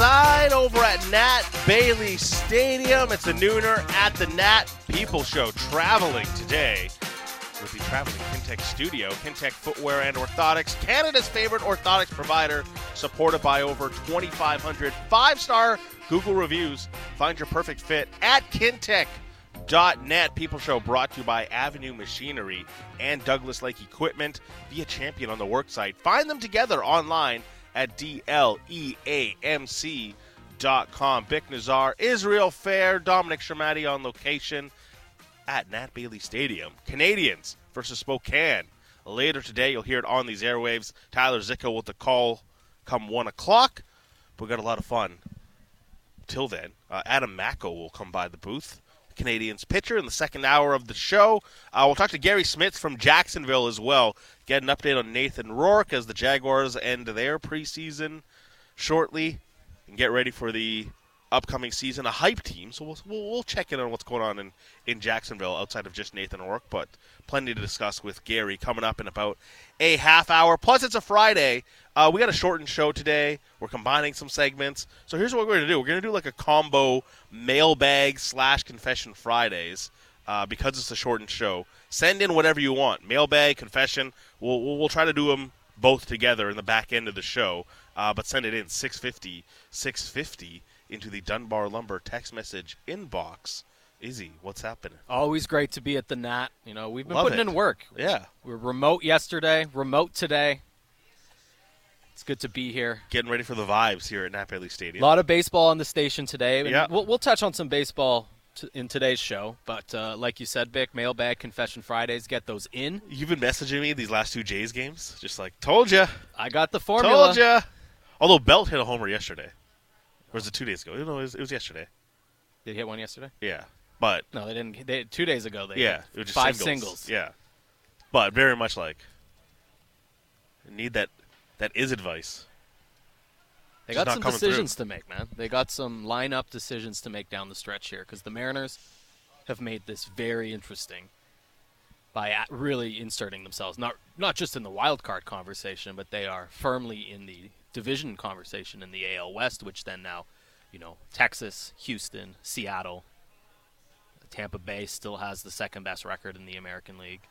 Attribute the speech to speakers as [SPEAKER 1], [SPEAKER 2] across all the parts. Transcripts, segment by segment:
[SPEAKER 1] outside over at Nat Bailey Stadium. It's a nooner at the Nat People Show. Traveling today with the traveling Kintec studio, Kintec Footwear and Orthotics, Canada's favorite orthotics provider, supported by over 2,500 five-star Google reviews. Find your perfect fit at Kintec.net. People Show brought to you by Avenue Machinery and Douglas Lake Equipment. Be a champion on the worksite. Find them together online at DLEAMC.com. Bik Nizzar, Israel Fehr, Dominic Sramaty on location at Nat Bailey Stadium. Canadians versus Spokane. Later today, you'll hear it on these airwaves. Tyler Zickel with the call come 1 o'clock. We got a lot of fun. Till then, uh, Adam Macko will come by the booth. Canadians pitcher in the second hour of the show. Uh, we'll talk to Gary Smits from Jacksonville as well. Get an update on Nathan Rourke as the Jaguars end their preseason shortly and get ready for the upcoming season. A hype team, so we'll, we'll, we'll check in on what's going on in, in Jacksonville outside of just Nathan Rourke, but plenty to discuss with Gary coming up in about a half hour. Plus, it's a Friday. Uh, we got a shortened show today. We're combining some segments. So here's what we're going to do. We're going to do like a combo mailbag slash confession Fridays uh, because it's a shortened show. Send in whatever you want. Mailbag, confession. We'll, we'll, we'll try to do them both together in the back end of the show. Uh, but send it in 650 650 into the Dunbar Lumber text message inbox. Izzy, what's happening?
[SPEAKER 2] Always great to be at the Nat. You know, we've been
[SPEAKER 1] Love
[SPEAKER 2] putting
[SPEAKER 1] it.
[SPEAKER 2] in work.
[SPEAKER 1] Yeah,
[SPEAKER 2] We were remote yesterday, remote today. It's good to be here.
[SPEAKER 1] getting ready for the vibes here at Nat Bailey
[SPEAKER 2] A lot of baseball on the station today.
[SPEAKER 1] Yeah.
[SPEAKER 2] We'll, we'll touch on some baseball in today's show. But uh, like you said, Bik, mailbag, confession Fridays, get those in.
[SPEAKER 1] You've been messaging me these last two Jays games, just like told you.
[SPEAKER 2] I got the formula.
[SPEAKER 1] told ya. Although Belt hit a homer yesterday, or was it two days ago? No, it was, it was yesterday.
[SPEAKER 2] Did he hit one yesterday?
[SPEAKER 1] Yeah, but
[SPEAKER 2] No, they didn't. They, two days ago, they
[SPEAKER 1] yeah, it was just
[SPEAKER 2] five
[SPEAKER 1] singles.
[SPEAKER 2] singles.
[SPEAKER 1] Yeah, but very much like need that. That is advice.
[SPEAKER 2] They got some decisions to make, man. They got some lineup decisions to make down the stretch here because the Mariners have made this very interesting by really inserting themselves not not just in the wild card conversation, but they are firmly in the division conversation in the AL West, which then now, you know, Texas, Houston, Seattle, Tampa Bay still has the second best record in the American League.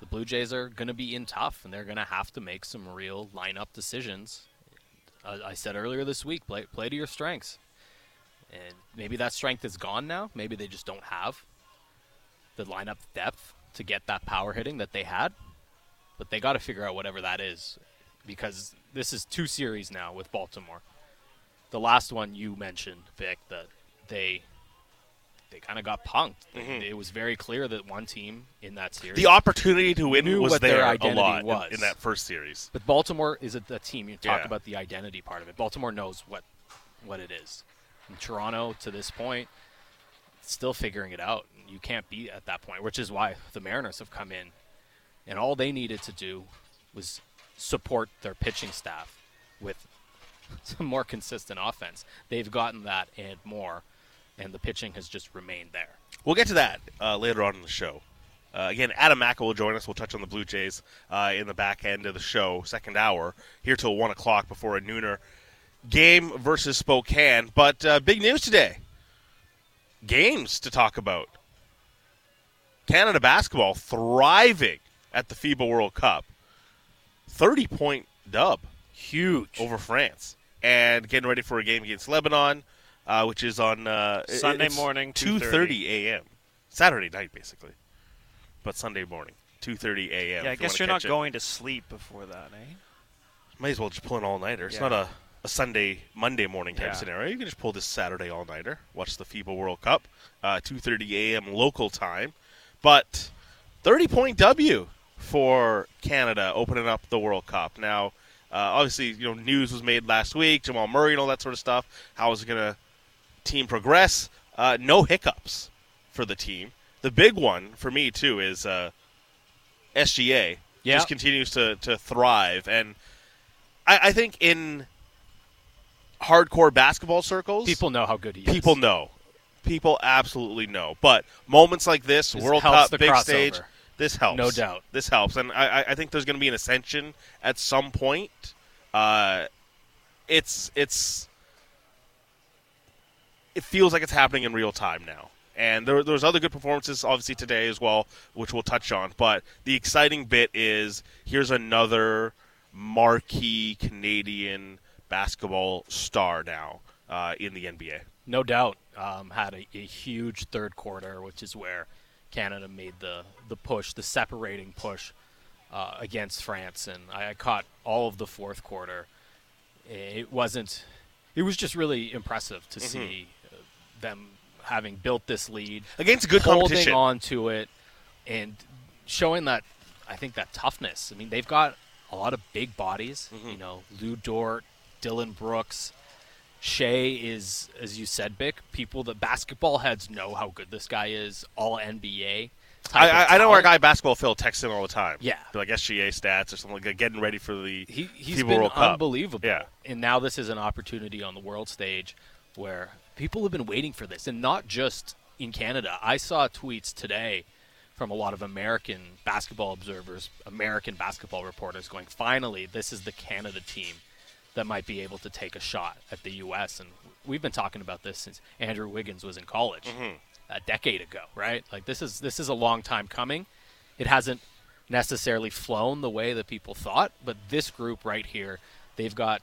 [SPEAKER 2] The Blue Jays are going to be in tough, and they're going to have to make some real lineup decisions uh, I said earlier this week, play play to your strengths. And maybe that strength is gone now. Maybe they just don't have the lineup depth to get that power hitting that they had. But they got to figure out whatever that is because this is two series now with Baltimore. The last one you mentioned, Bik, that they they kind of got punked. Mm-hmm. It was very clear that one team in that series
[SPEAKER 1] The opportunity to win was
[SPEAKER 2] what their
[SPEAKER 1] there a lot in- in that first series.
[SPEAKER 2] But Baltimore is a, a team. You talk
[SPEAKER 1] Yeah.
[SPEAKER 2] about the identity part of it. Baltimore knows what what it is. And Toronto, to this point, still figuring it out. You can't be at that point, which is why the Mariners have come in, and all they needed to do was support their pitching staff with some more consistent offense. They've gotten that and more, and the pitching has just remained there.
[SPEAKER 1] We'll get to that uh, later on in the show. Uh, again, Adam Macko will join us. We'll touch on the Blue Jays uh, in the back end of the show, second hour, here till 1 o'clock before a nooner game versus Spokane. But uh, big news today games to talk about. Canada basketball thriving at the FIBA World Cup. 30 point dub
[SPEAKER 2] Huge.
[SPEAKER 1] over France. And getting ready for a game against Lebanon, uh, which is on uh,
[SPEAKER 3] Sunday morning,
[SPEAKER 1] 2:30 a.m. Saturday night, basically, but Sunday morning, 2:30 a.m.
[SPEAKER 3] Yeah, I guess
[SPEAKER 1] you
[SPEAKER 3] are not
[SPEAKER 1] it.
[SPEAKER 3] going to sleep before that, eh?
[SPEAKER 1] Might as well just pull an all nighter. It's
[SPEAKER 3] Yeah.
[SPEAKER 1] not a, a Sunday Monday morning type
[SPEAKER 3] Yeah.
[SPEAKER 1] scenario. You can just pull this Saturday all nighter. Watch the FIBA World Cup, uh, 2:30 a.m. local time. But 30 point W for Canada opening up the World Cup. Now, uh, obviously, you know, news was made last week, Jamal Murray and all that sort of stuff. How is it going to team progress? Uh, no hiccups for the team. The big one for me too is uh, SGA
[SPEAKER 2] Yeah.
[SPEAKER 1] just continues to, to thrive, and I, I think in hardcore basketball circles,
[SPEAKER 2] People know how good he is.
[SPEAKER 1] people know, people absolutely know. But moments like this,
[SPEAKER 2] This
[SPEAKER 1] World Cup, big
[SPEAKER 2] crossover.
[SPEAKER 1] stage, this helps,
[SPEAKER 2] No doubt.
[SPEAKER 1] This helps, and I, I- I think there's going to be an ascension at some point. Uh, it's it's it feels like it's happening in real time now. And there, there's other good performances, obviously today as well, which we'll touch on. But the exciting bit is here's another marquee Canadian basketball star now uh, in the NBA.
[SPEAKER 2] No doubt, um, had a, a huge third quarter, which is where Canada made the the push, the separating push uh, against France, and I, I caught all of the fourth quarter. It wasn't. It was just really impressive to see uh, them having built this lead
[SPEAKER 1] Against good
[SPEAKER 2] holding
[SPEAKER 1] competition.
[SPEAKER 2] on to it, and showing that. I think that toughness. I mean, they've got a lot of big bodies.
[SPEAKER 1] Mhm.
[SPEAKER 2] You know, Lu Dort, Dillon Brooks. Shea is, as you said, Bik. People that basketball heads know how good this guy is. All NBA.
[SPEAKER 1] I, I, I know our guy basketball Phil texts in all the time.
[SPEAKER 2] Yeah.
[SPEAKER 1] like SGA stats or something like that, getting ready for the
[SPEAKER 2] He, he's been
[SPEAKER 1] World Cup.
[SPEAKER 2] unbelievable.
[SPEAKER 1] Yeah.
[SPEAKER 2] And now this is an opportunity on the world stage where people have been waiting for this, and not just in Canada. I saw tweets today from a lot of American basketball observers, American basketball reporters going, finally, this is the Canada team that might be able to take a shot at the U.S. And we've been talking about this since Andrew Wiggins was in college
[SPEAKER 1] Mm-hmm.
[SPEAKER 2] a decade ago, right? Like this is this is a long time coming. It hasn't necessarily flown the way that people thought, but this group right here, they've got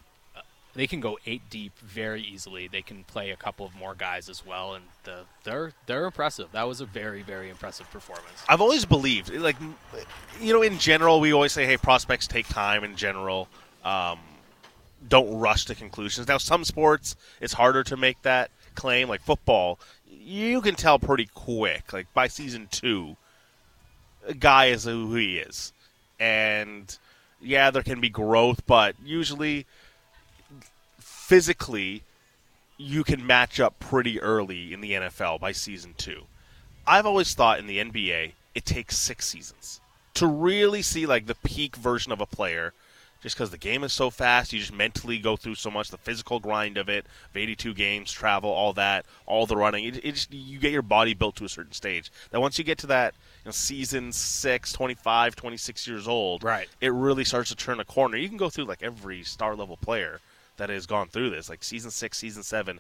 [SPEAKER 2] they can go eight deep very easily. They can play a couple of more guys as well, and the, they're they're impressive. That was a very very impressive performance.
[SPEAKER 1] I've always believed, like, you know, in general, we always say, hey, prospects take time in general. Um, don't rush to conclusions. Now, some sports, it's harder to make that claim. Like football, you can tell pretty quick. Like, by season two, a guy is who he is. And, yeah, there can be growth, but usually, physically, you can match up pretty early in the NFL by season two. I've always thought in the NBA it takes six seasons to really see like the peak version of a player. Just because the game is so fast, you just mentally go through so much the physical grind of it, of 82 games, travel, all that, all the running. It, it just you get your body built to a certain stage. That once you get to that you know, season six, 25, 26 years old,
[SPEAKER 2] Right.
[SPEAKER 1] it really starts to turn a corner. You can go through like every star level player that has gone through this, like season six, season seven.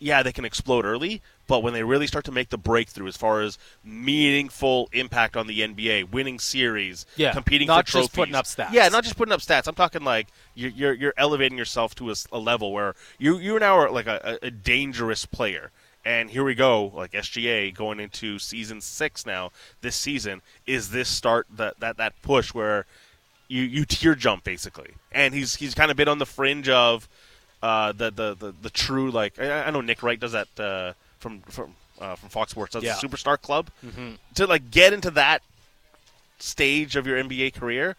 [SPEAKER 1] Yeah, they can explode early, but when they really start to make the breakthrough as far as meaningful impact on the NBA, winning series,
[SPEAKER 2] Yeah,
[SPEAKER 1] competing
[SPEAKER 2] not
[SPEAKER 1] for
[SPEAKER 2] just putting up stats.
[SPEAKER 1] Yeah, not just putting up stats. I'm talking like you're you're, you're elevating yourself to a level where you you now are like a, a, a dangerous player. And here we go, like SGA going into season six now. This season is this start that that that push where you you tier jump basically, and he's he's kind of been on the fringe of uh, the, the the the true like I, I know Nick Wright does that uh, from from uh, from Fox Sports does
[SPEAKER 2] Yeah.
[SPEAKER 1] the Superstar Club
[SPEAKER 2] Mhm.
[SPEAKER 1] to like get into that stage of your NBA career.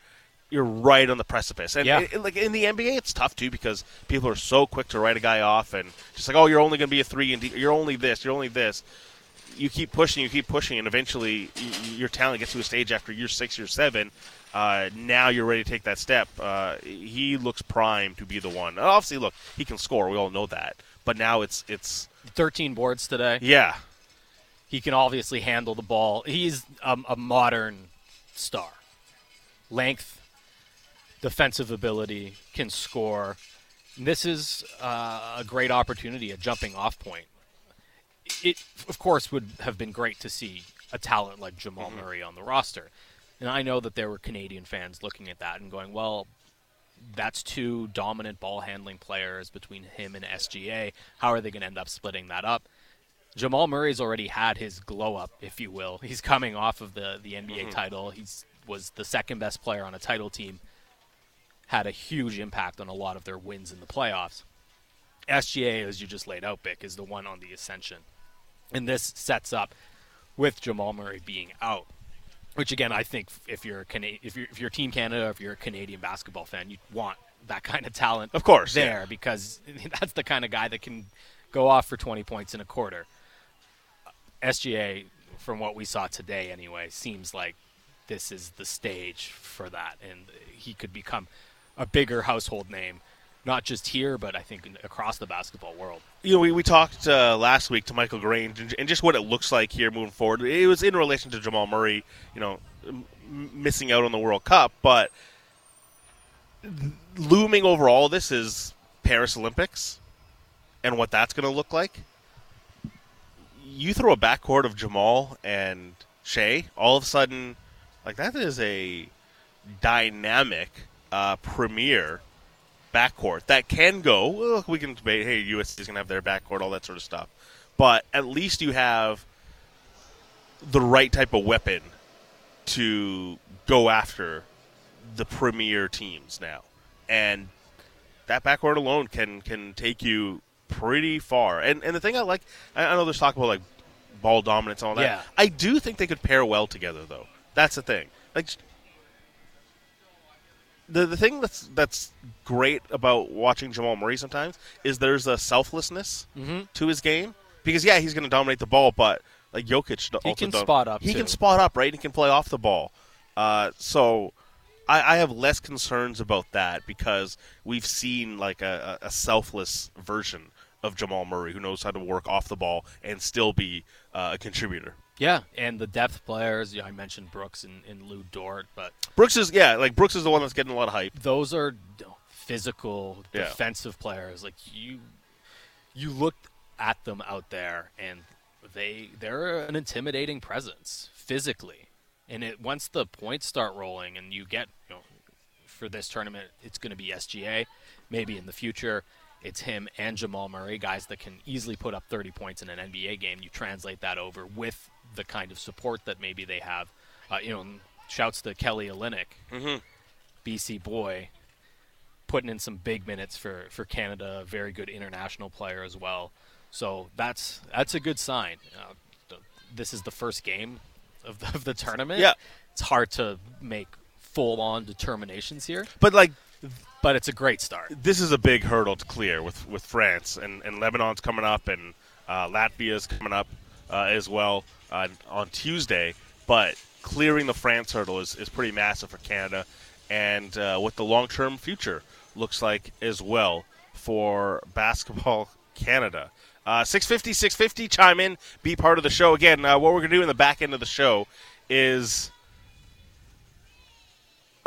[SPEAKER 1] You're right on the precipice, and
[SPEAKER 2] Yeah.
[SPEAKER 1] it- it- like in the NBA, it's tough too because people are so quick to write a guy off and just like, oh, you're only going to be a three, and D- you're only this, you're only this you keep pushing, you keep pushing, and eventually your talent gets to a stage after year six, year seven. Uh, now you're ready to take that step. Uh, he looks primed to be the one. And obviously, look, he can score. We all know that. But now it's it's
[SPEAKER 2] 13 boards today.
[SPEAKER 1] yeah,
[SPEAKER 2] He can obviously handle the ball. He's um, a modern star. Length, defensive ability, can score. This is uh, a great opportunity, a jumping off point. It, of course, would have been great to see a talent like Jamal Murray on the roster. And I know that there were Canadian fans looking at that and going, well, that's two dominant ball handling players between him and SGA. How are they going to end up splitting that up? Jamal Murray's already had his glow up, if you will. He's coming off of the, the NBA mm-hmm. title. He was the second best player on a title team. Had a huge impact on a lot of their wins in the playoffs. SGA, as you just laid out, Bik, is the one on the ascension. And this sets up with Jamal Murray being out. Which again, I think if you're a Cana- if you're if you're Team Canada, if you're a Canadian basketball fan, you want that kind of talent,
[SPEAKER 1] Of course,
[SPEAKER 2] there
[SPEAKER 1] yeah.
[SPEAKER 2] because that's the kind of guy that can go off for 20 points in a quarter. Uh, SGA, from what we saw today anyway, seems like this is the stage for that, and he could become a bigger household name, not just here, but I think across the basketball world.
[SPEAKER 1] you know, we, we talked uh, last week to Michael Grange and, and just what it looks like here moving forward. It was in relation to Jamal Murray, you know, m- missing out on the World Cup, but looming over all this is Paris Olympics and what that's going to look like, you throw a backcourt of Jamal and Shea, all of a sudden, like that is a dynamic uh, premier backcourt that can go. Well, we can debate. Hey, USC is going to have their backcourt, all that sort of stuff. But at least you have the right type of weapon to go after the premier teams now, and that backcourt alone can can take you pretty far. And and the thing I like, I, I know there's talk about like ball dominance and all that.
[SPEAKER 2] Yeah.
[SPEAKER 1] I do think they could pair well together, though. That's the thing. Like the the thing that's that's great about watching Jamal Murray sometimes is there's a selflessness
[SPEAKER 2] Mhm.
[SPEAKER 1] to his game because yeah, he's going to dominate the ball, but like Jokic,
[SPEAKER 2] He can
[SPEAKER 1] dom-
[SPEAKER 2] spot up,
[SPEAKER 1] He
[SPEAKER 2] too.
[SPEAKER 1] can spot up, right? He can play off the ball. Uh, so I, I have less concerns about that because we've seen like a, a a selfless version of Jamal Murray who knows how to work off the ball and still be uh, a contributor.
[SPEAKER 2] Yeah, and the depth players. Yeah, I mentioned Brooks and, and Lu Dort, but
[SPEAKER 1] Brooks is yeah, like Brooks is the one that's getting a lot of hype.
[SPEAKER 2] those are physical
[SPEAKER 1] Yeah.
[SPEAKER 2] defensive players. Like you, you look at them out there, and they they're an intimidating presence physically. And it once the points start rolling, and you get you know, for this tournament, it's going to be SGA. Maybe in the future, it's him and Jamal Murray, guys that can easily put up 30 points in an NBA game. You translate that over with the kind of support that maybe they have. Uh, you know, shouts to Kelly Olynyk,
[SPEAKER 1] Mhm.
[SPEAKER 2] BC boy, putting in some big minutes for, for Canada. a Very good international player as well. So that's that's a good sign. Uh, this is the first game of the, of the tournament.
[SPEAKER 1] Yeah.
[SPEAKER 2] it's hard to make full on determinations here,
[SPEAKER 1] But like
[SPEAKER 2] but it's a great start.
[SPEAKER 1] this is a big hurdle to clear with, with France and, and Lebanon's coming up and uh, Latvia's coming up uh, as well uh, on Tuesday. But clearing the France hurdle is, is pretty massive for Canada and uh, what the long term future looks like as well for basketball Canada. Uh, 650, 650, chime in, be part of the show. Again, uh, what we're going to do in the back end of the show is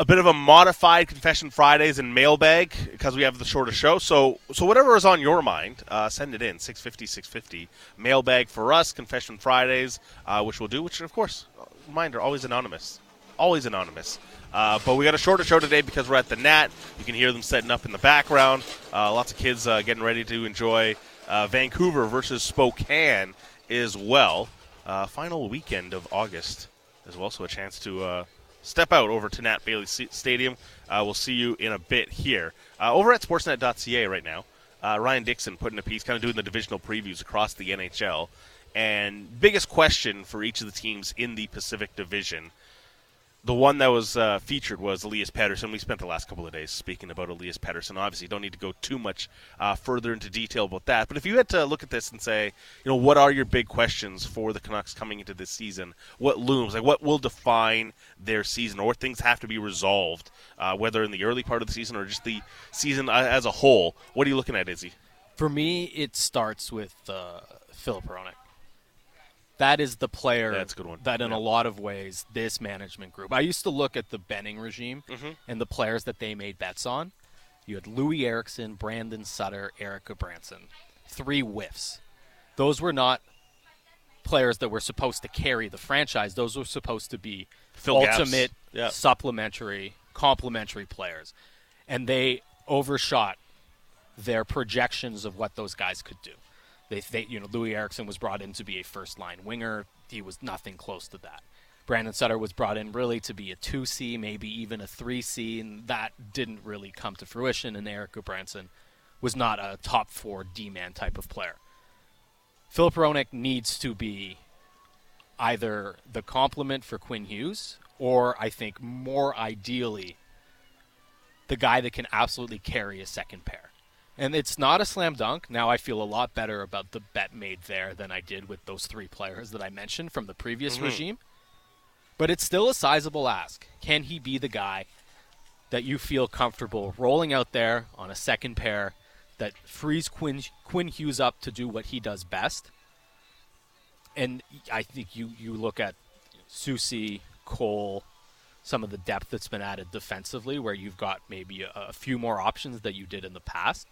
[SPEAKER 1] a bit of a modified confession Fridays and mailbag because we have the shorter show. So, so whatever is on your mind, uh, send it in 650 650 mailbag for us. Confession Fridays, uh, which we'll do. Which of course, reminder, always anonymous, always anonymous. Uh, but we got a shorter show today because we're at the Nat. You can hear them setting up in the background. Uh, lots of kids uh, getting ready to enjoy uh, Vancouver versus Spokane as well. Uh, final weekend of August as well, so a chance to uh, step out over to Nat Bailey Stadium. Uh, we'll see you in a bit here. Uh, over at Sportsnet.ca right now, uh, Ryan Dixon putting a piece, kind of doing the divisional previews across the NHL. And biggest question for each of the teams in the Pacific Division the one that was uh, featured was Elias Pettersson. We spent the last couple of days speaking about Elias Pettersson. Obviously, don't need to go too much uh, further into detail about that. But if you had to look at this and say, you know, what are your big questions for the Canucks coming into this season? What looms? Like, what will define their season, or things have to be resolved, uh, whether in the early part of the season or just the season uh, as a whole? What are you looking at, Izzy?
[SPEAKER 2] For me, it starts with uh, Filip Hronek. That is the player
[SPEAKER 1] That's good one.
[SPEAKER 2] that, in
[SPEAKER 1] Yeah.
[SPEAKER 2] a lot of ways, this management group. I used to look at the Benning regime
[SPEAKER 1] Mhm.
[SPEAKER 2] and the players that they made bets on. You had Loui Eriksson, Brandon Sutter, Erik Gudbranson. Three whiffs. Those were not players that were supposed to carry the franchise. Those were supposed to be
[SPEAKER 1] Fill
[SPEAKER 2] ultimate
[SPEAKER 1] Yeah.
[SPEAKER 2] supplementary, complementary players. And they overshot their projections of what those guys could do. They, they, you know, Loui Eriksson was brought in to be a first line winger. He was nothing close to that. Brandon Sutter was brought in really to be a 2C, maybe even a 3C, and that didn't really come to fruition. And Erik Gudbranson was not a top four D man type of player. Filip Hronek needs to be either the complement for Quinn Hughes, or I think more ideally, the guy that can absolutely carry a second pair. And it's not a slam dunk. Now I feel a lot better about the bet made there than I did with those three players that I mentioned from the previous
[SPEAKER 1] Mhm.
[SPEAKER 2] regime. But it's still a sizable ask. Can he be the guy that you feel comfortable rolling out there on a second pair that frees Quinn, Quinn Hughes up to do what he does best? And I think you, you look at Soucy, Cole, some of the depth that's been added defensively, where you've got maybe a, a few more options that you did in the past.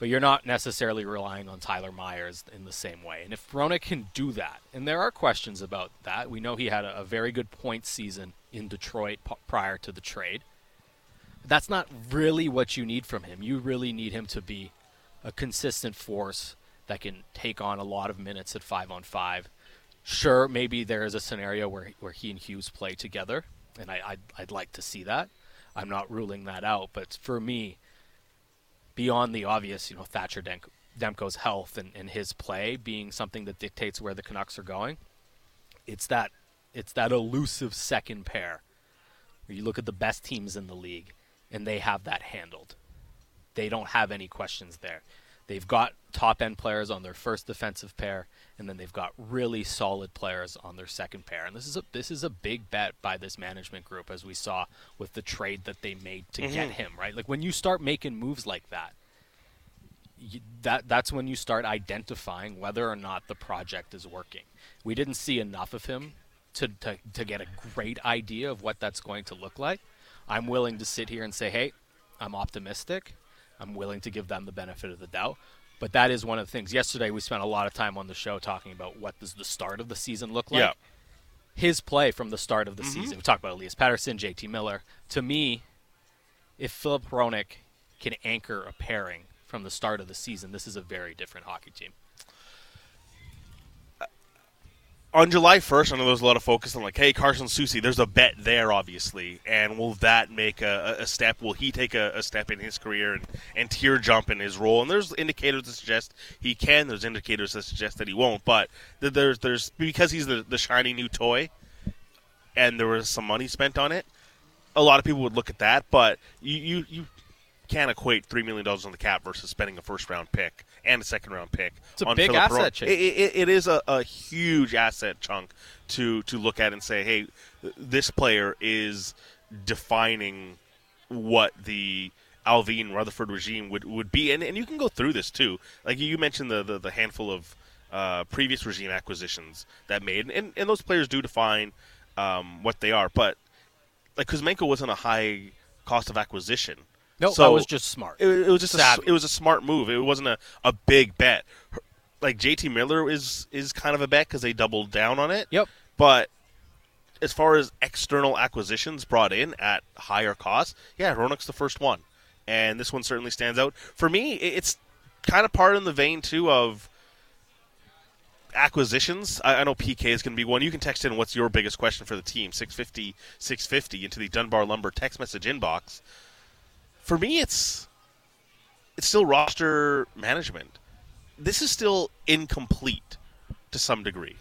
[SPEAKER 2] But you're not necessarily relying on Tyler Myers in the same way. And if Hronek can do that, and there are questions about that, we know he had a, a very good point season in Detroit p- prior to the trade. That's not really what you need from him. You really need him to be a consistent force that can take on a lot of minutes at five on five. Sure, maybe there is a scenario where where he and Hughes play together, and I, I'd, I'd like to see that. I'm not ruling that out, but for me, beyond the obvious, you know, Thatcher Dem- Demko's health and, and his play being something that dictates where the Canucks are going, it's that it's that elusive second pair where you look at the best teams in the league and they have that handled. They don't have any questions there. They've got top end players on their first defensive pair, and then they've got really solid players on their second pair. And this is a this is a big bet by this management group, as we saw with the trade that they made to get
[SPEAKER 1] Mhm.
[SPEAKER 2] him. Right, like when you start making moves like that, you, that that's when you start identifying whether or not the project is working. We didn't see enough of him to, to to get a great idea of what that's going to look like. I'm willing to sit here and say, hey, I'm optimistic. I'm willing to give them the benefit of the doubt. But that is one of the things. Yesterday, we spent a lot of time on the show talking about what does the start of the season look like.
[SPEAKER 1] Yeah.
[SPEAKER 2] His play from the start of the
[SPEAKER 1] Mhm.
[SPEAKER 2] season. We talked about Elias Pettersson, JT Miller. To me, if Filip Hronek can anchor a pairing from the start of the season, this is a very different hockey team.
[SPEAKER 1] On July 1st, I know there was a lot of focus on like, hey, Carson Soucy, there's a bet there, obviously, and will that make a, a step? Will he take a, a step in his career and, and tier jump in his role? And there's indicators that suggest he can. There's indicators that suggest that he won't. But there's there's because he's the the shiny new toy, and there was some money spent on it. A lot of people would look at that, but you you, you can't equate three million dollars on the cap versus spending a first round pick and a second round pick.
[SPEAKER 2] It's a
[SPEAKER 1] on
[SPEAKER 2] big
[SPEAKER 1] Philip
[SPEAKER 2] asset change.
[SPEAKER 1] It, it, it is a, a huge asset chunk to to look at and say, hey, this player is defining what the Allvin Rutherford regime would, would be, and, and you can go through this too. Like you mentioned the the, the handful of uh, previous regime acquisitions that made, and, and those players do define um, what they are. But like Kuzmenko wasn't a high cost of acquisition.
[SPEAKER 2] No,
[SPEAKER 1] So-
[SPEAKER 2] that was just smart.
[SPEAKER 1] It, it was just a, it was a smart move. It wasn't a, a big bet. Like JT Miller is is kind of a bet because they doubled down on it.
[SPEAKER 2] Yep.
[SPEAKER 1] But as far as external acquisitions brought in at higher cost, yeah, Hronek's the first one, and this one certainly stands out. For me, it's kind of part in the vein too of acquisitions. I, I know PK is going to be one. You can text in what's your biggest question for the team 650 650 into the Dunbar Lumber text message inbox. For me, it's it's still roster management. This is still incomplete to some degree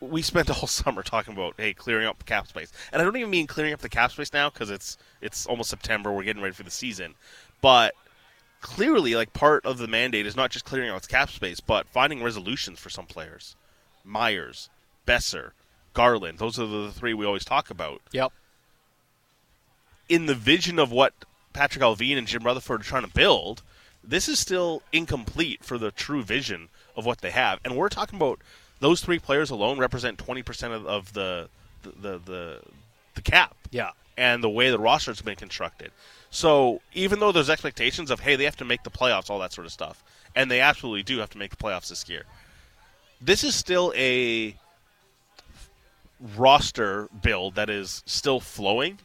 [SPEAKER 1] we spent all summer talking about hey clearing up cap space, and I don't even mean clearing up the cap space now because it's it's almost September. We're getting ready for the season, but clearly, like part of the mandate is not just clearing out cap space, but finding resolutions for some players. Myers, Boeser, Garland. Those are the three we always talk about.
[SPEAKER 2] Yep.
[SPEAKER 1] In the vision of what Patrik Allvin and Jim Rutherford are trying to build, this is still incomplete for the true vision of what they have. And we're talking about those three players alone represent 20% of, of the, the, the, the, the cap
[SPEAKER 2] Yeah.
[SPEAKER 1] and the way the roster's been constructed. So even though there's expectations of, hey, they have to make the playoffs, all that sort of stuff, and they absolutely do have to make the playoffs this year, this is still a roster build that is still flowing,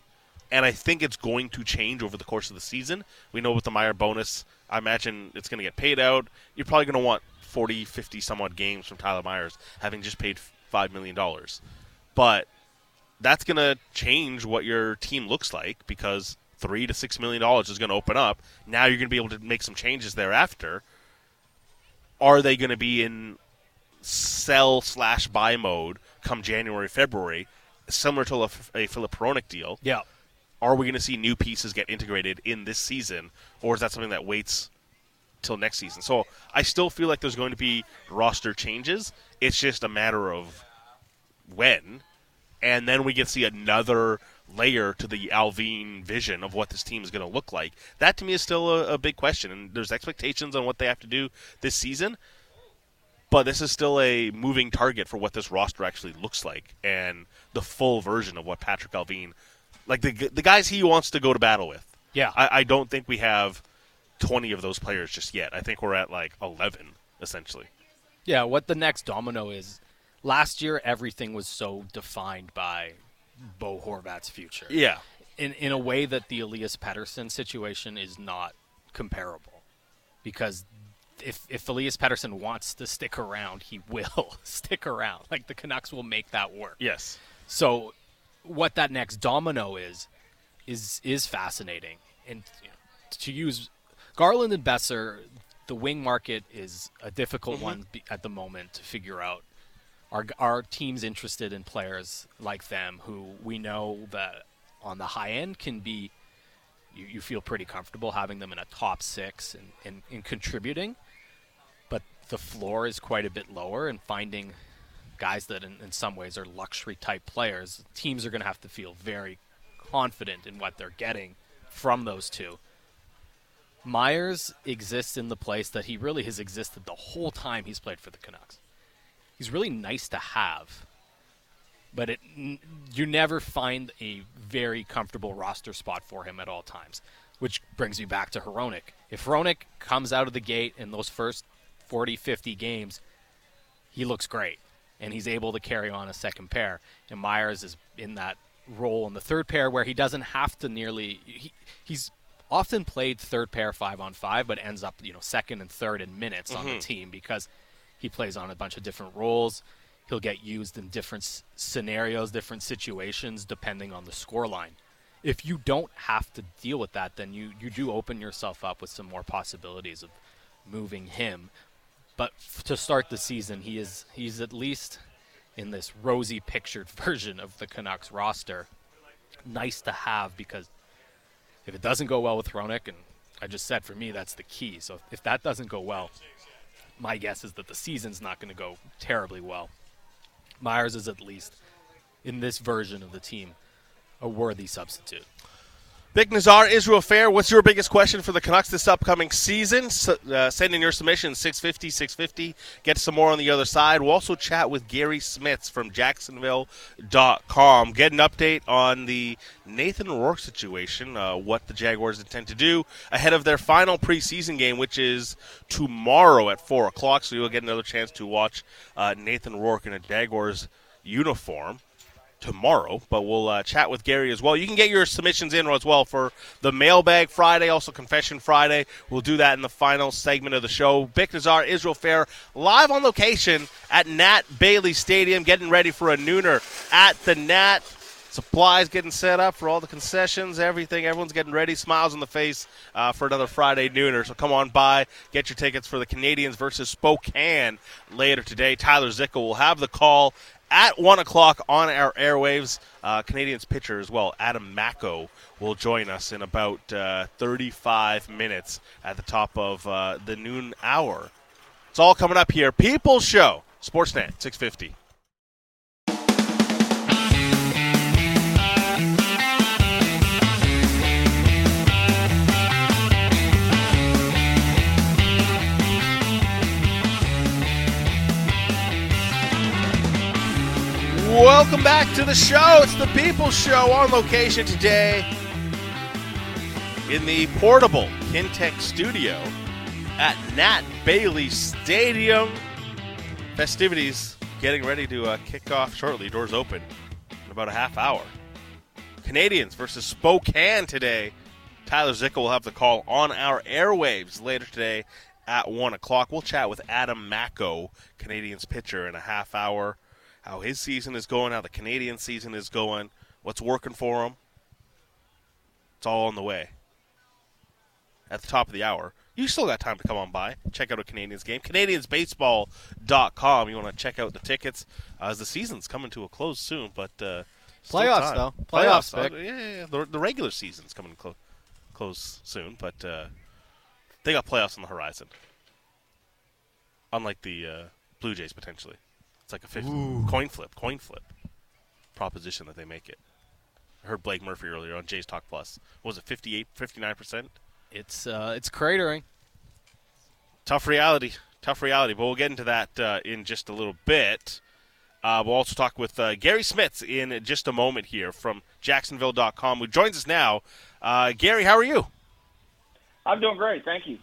[SPEAKER 1] and I think it's going to change over the course of the season. We know with the Meyer bonus, I imagine it's going to get paid out. You're probably going to want 40, 50 some odd games from Tyler Myers, having just paid $5 million. But that's going to change what your team looks like because three to six million dollars is going to open up. Now you're going to be able to make some changes thereafter. Are they going to be in sell slash buy mode come January, February, similar to a, Filip Hronek deal?
[SPEAKER 2] Yeah.
[SPEAKER 1] Are we going to see new pieces get integrated in this season, or is that something that waits till next season? So I still feel like there's going to be roster changes. It's just a matter of when, and then we can see another layer to the Allvin vision of what this team is going to look like. That to me is still a, a big question, and there's expectations on what they have to do this season. But this is still a moving target for what this roster actually looks like, and the full version of what Patrik Allvin, like the the guys he wants to go to battle with.
[SPEAKER 2] Yeah.
[SPEAKER 1] I, I don't think we have 20 of those players just yet. I think we're at like 11 essentially.
[SPEAKER 2] Yeah, what the next domino is. Last year, everything was so defined by Bo Horvat's future.
[SPEAKER 1] Yeah.
[SPEAKER 2] In in a way that the Elias Pettersson situation is not comparable, because if if Elias Pettersson wants to stick around, he will stick around. Like the Canucks will make that work.
[SPEAKER 1] Yes.
[SPEAKER 2] So, what that next domino is, is is fascinating. And to use Garland and Boeser, the wing market is a difficult mm-hmm. one at the moment to figure out. Are are teams interested in players like them who we know that on the high end can be you, you feel pretty comfortable having them in a top six and, and, and contributing, but the floor is quite a bit lower and finding guys that in, in some ways are luxury type players, teams are going to have to feel very confident in what they're getting from those two. Myers exists in the place that he really has existed the whole time he's played for the Canucks. He's really nice to have, but it you never find a very comfortable roster spot for him at all times. Which brings me back to Hronek. If Hronek comes out of the gate in those first 40, 50 games, he looks great and he's able to carry on a second pair. And Myers is in that role in the third pair where he doesn't have to nearly. He, he's often played third pair five on five, but ends up you know second and third in minutes on the mm-hmm. team because he plays on a bunch of different roles. He'll get used in different scenarios, different situations, depending on the score line. If you don't have to deal with that, then you, you do open yourself up with some more possibilities of moving him but f- to start the season, he is he's at least in this rosy pictured version of the Canucks roster. Nice to have because if it doesn't go well with Hronek, and I just said for me that's the key. So if that doesn't go well, my guess is that the season's not going to go terribly well. Myers is at least in this version of the team a worthy substitute.
[SPEAKER 1] Bik Nizzar, Israel Fehr, what's your biggest question for the Canucks this upcoming season? S- uh, send in your submission, 650, 650. Get some more on the other side. We'll also chat with Gary Smits from Jacksonville.com. Get an update on the Nathan Rourke situation, uh, what the Jaguars intend to do ahead of their final preseason game, which is tomorrow at 4 o'clock. So you'll get another chance to watch uh, Nathan Rourke in a Jaguars uniform tomorrow, but we'll uh, chat with Gary as well. You can get your submissions in as well for the Mailbag Friday, also Confession Friday. We'll do that in the final segment of the show. Bik Nizzar, Israel Fehr, live on location at Nat Bailey Stadium, getting ready for a nooner at the Nat. Supplies getting set up for all the concessions, everything. Everyone's getting ready, smiles on the face uh, for another Friday nooner. So come on by, get your tickets for the Canadians versus Spokane later today. Tyler Zickel will have the call at 1 o'clock on our airwaves. Uh, Canadians pitcher as well, Adam Macko, will join us in about uh, 35 minutes at the top of uh, the noon hour. It's all coming up here. People's Show, Sportsnet 650. Welcome back to the show. It's the People Show on location today in the portable Kintec studio at Nat Bailey Stadium. Festivities getting ready to uh, kick off shortly. Doors open in about a half hour. Canadians versus Spokane today. Tyler Zickel will have the call on our airwaves later today at 1 o'clock. We'll chat with Adam Macko, Canadians pitcher, in a half hour how his season is going, how the Canadian season is going, what's working for him. It's all on the way. At the top of the hour. You still got time to come on by. Check out a Canadians game. CanadiansBaseball.com. You want to check out the tickets uh, as the season's coming to a close soon, but uh,
[SPEAKER 2] Playoffs, though. Playoffs,
[SPEAKER 1] Uh, yeah, yeah, yeah. The, the regular season's coming to clo- close soon, but uh, they got playoffs on the horizon. Unlike the uh, Blue Jays, potentially. It's like a 50 coin flip, coin flip proposition that they make it. I heard Blake Murphy earlier on Jays Talk Plus. What was it 58, 59%?
[SPEAKER 2] It's uh, it's cratering.
[SPEAKER 1] Tough reality. Tough reality. But we'll get into that uh, in just a little bit. Uh, we'll also talk with uh, Gary Smits in just a moment here from Jacksonville.com, who joins us now. Uh, Gary, how are you?
[SPEAKER 4] I'm doing great. Thank you.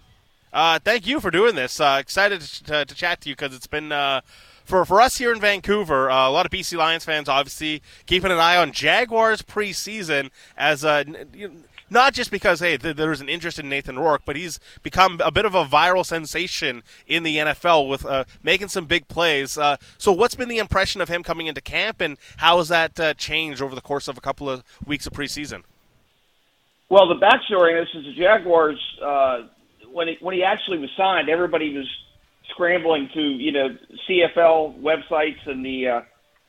[SPEAKER 1] Uh, thank you for doing this. Uh, excited to, to, chat to you because it's been uh, for for us here in Vancouver. Uh, a lot of BC Lions fans, obviously, keeping an eye on Jaguars preseason as uh, not just because hey th- there's an interest in Nathan Rourke, but he's become a bit of a viral sensation in the NFL with uh, making some big plays. so, what's been the impression of him coming into camp, and how has that changed over the course of a couple of weeks of preseason?
[SPEAKER 4] Well, the backstory this is the Jaguars when he, when he actually was signed, everybody was scrambling to you know CFL websites and the uh,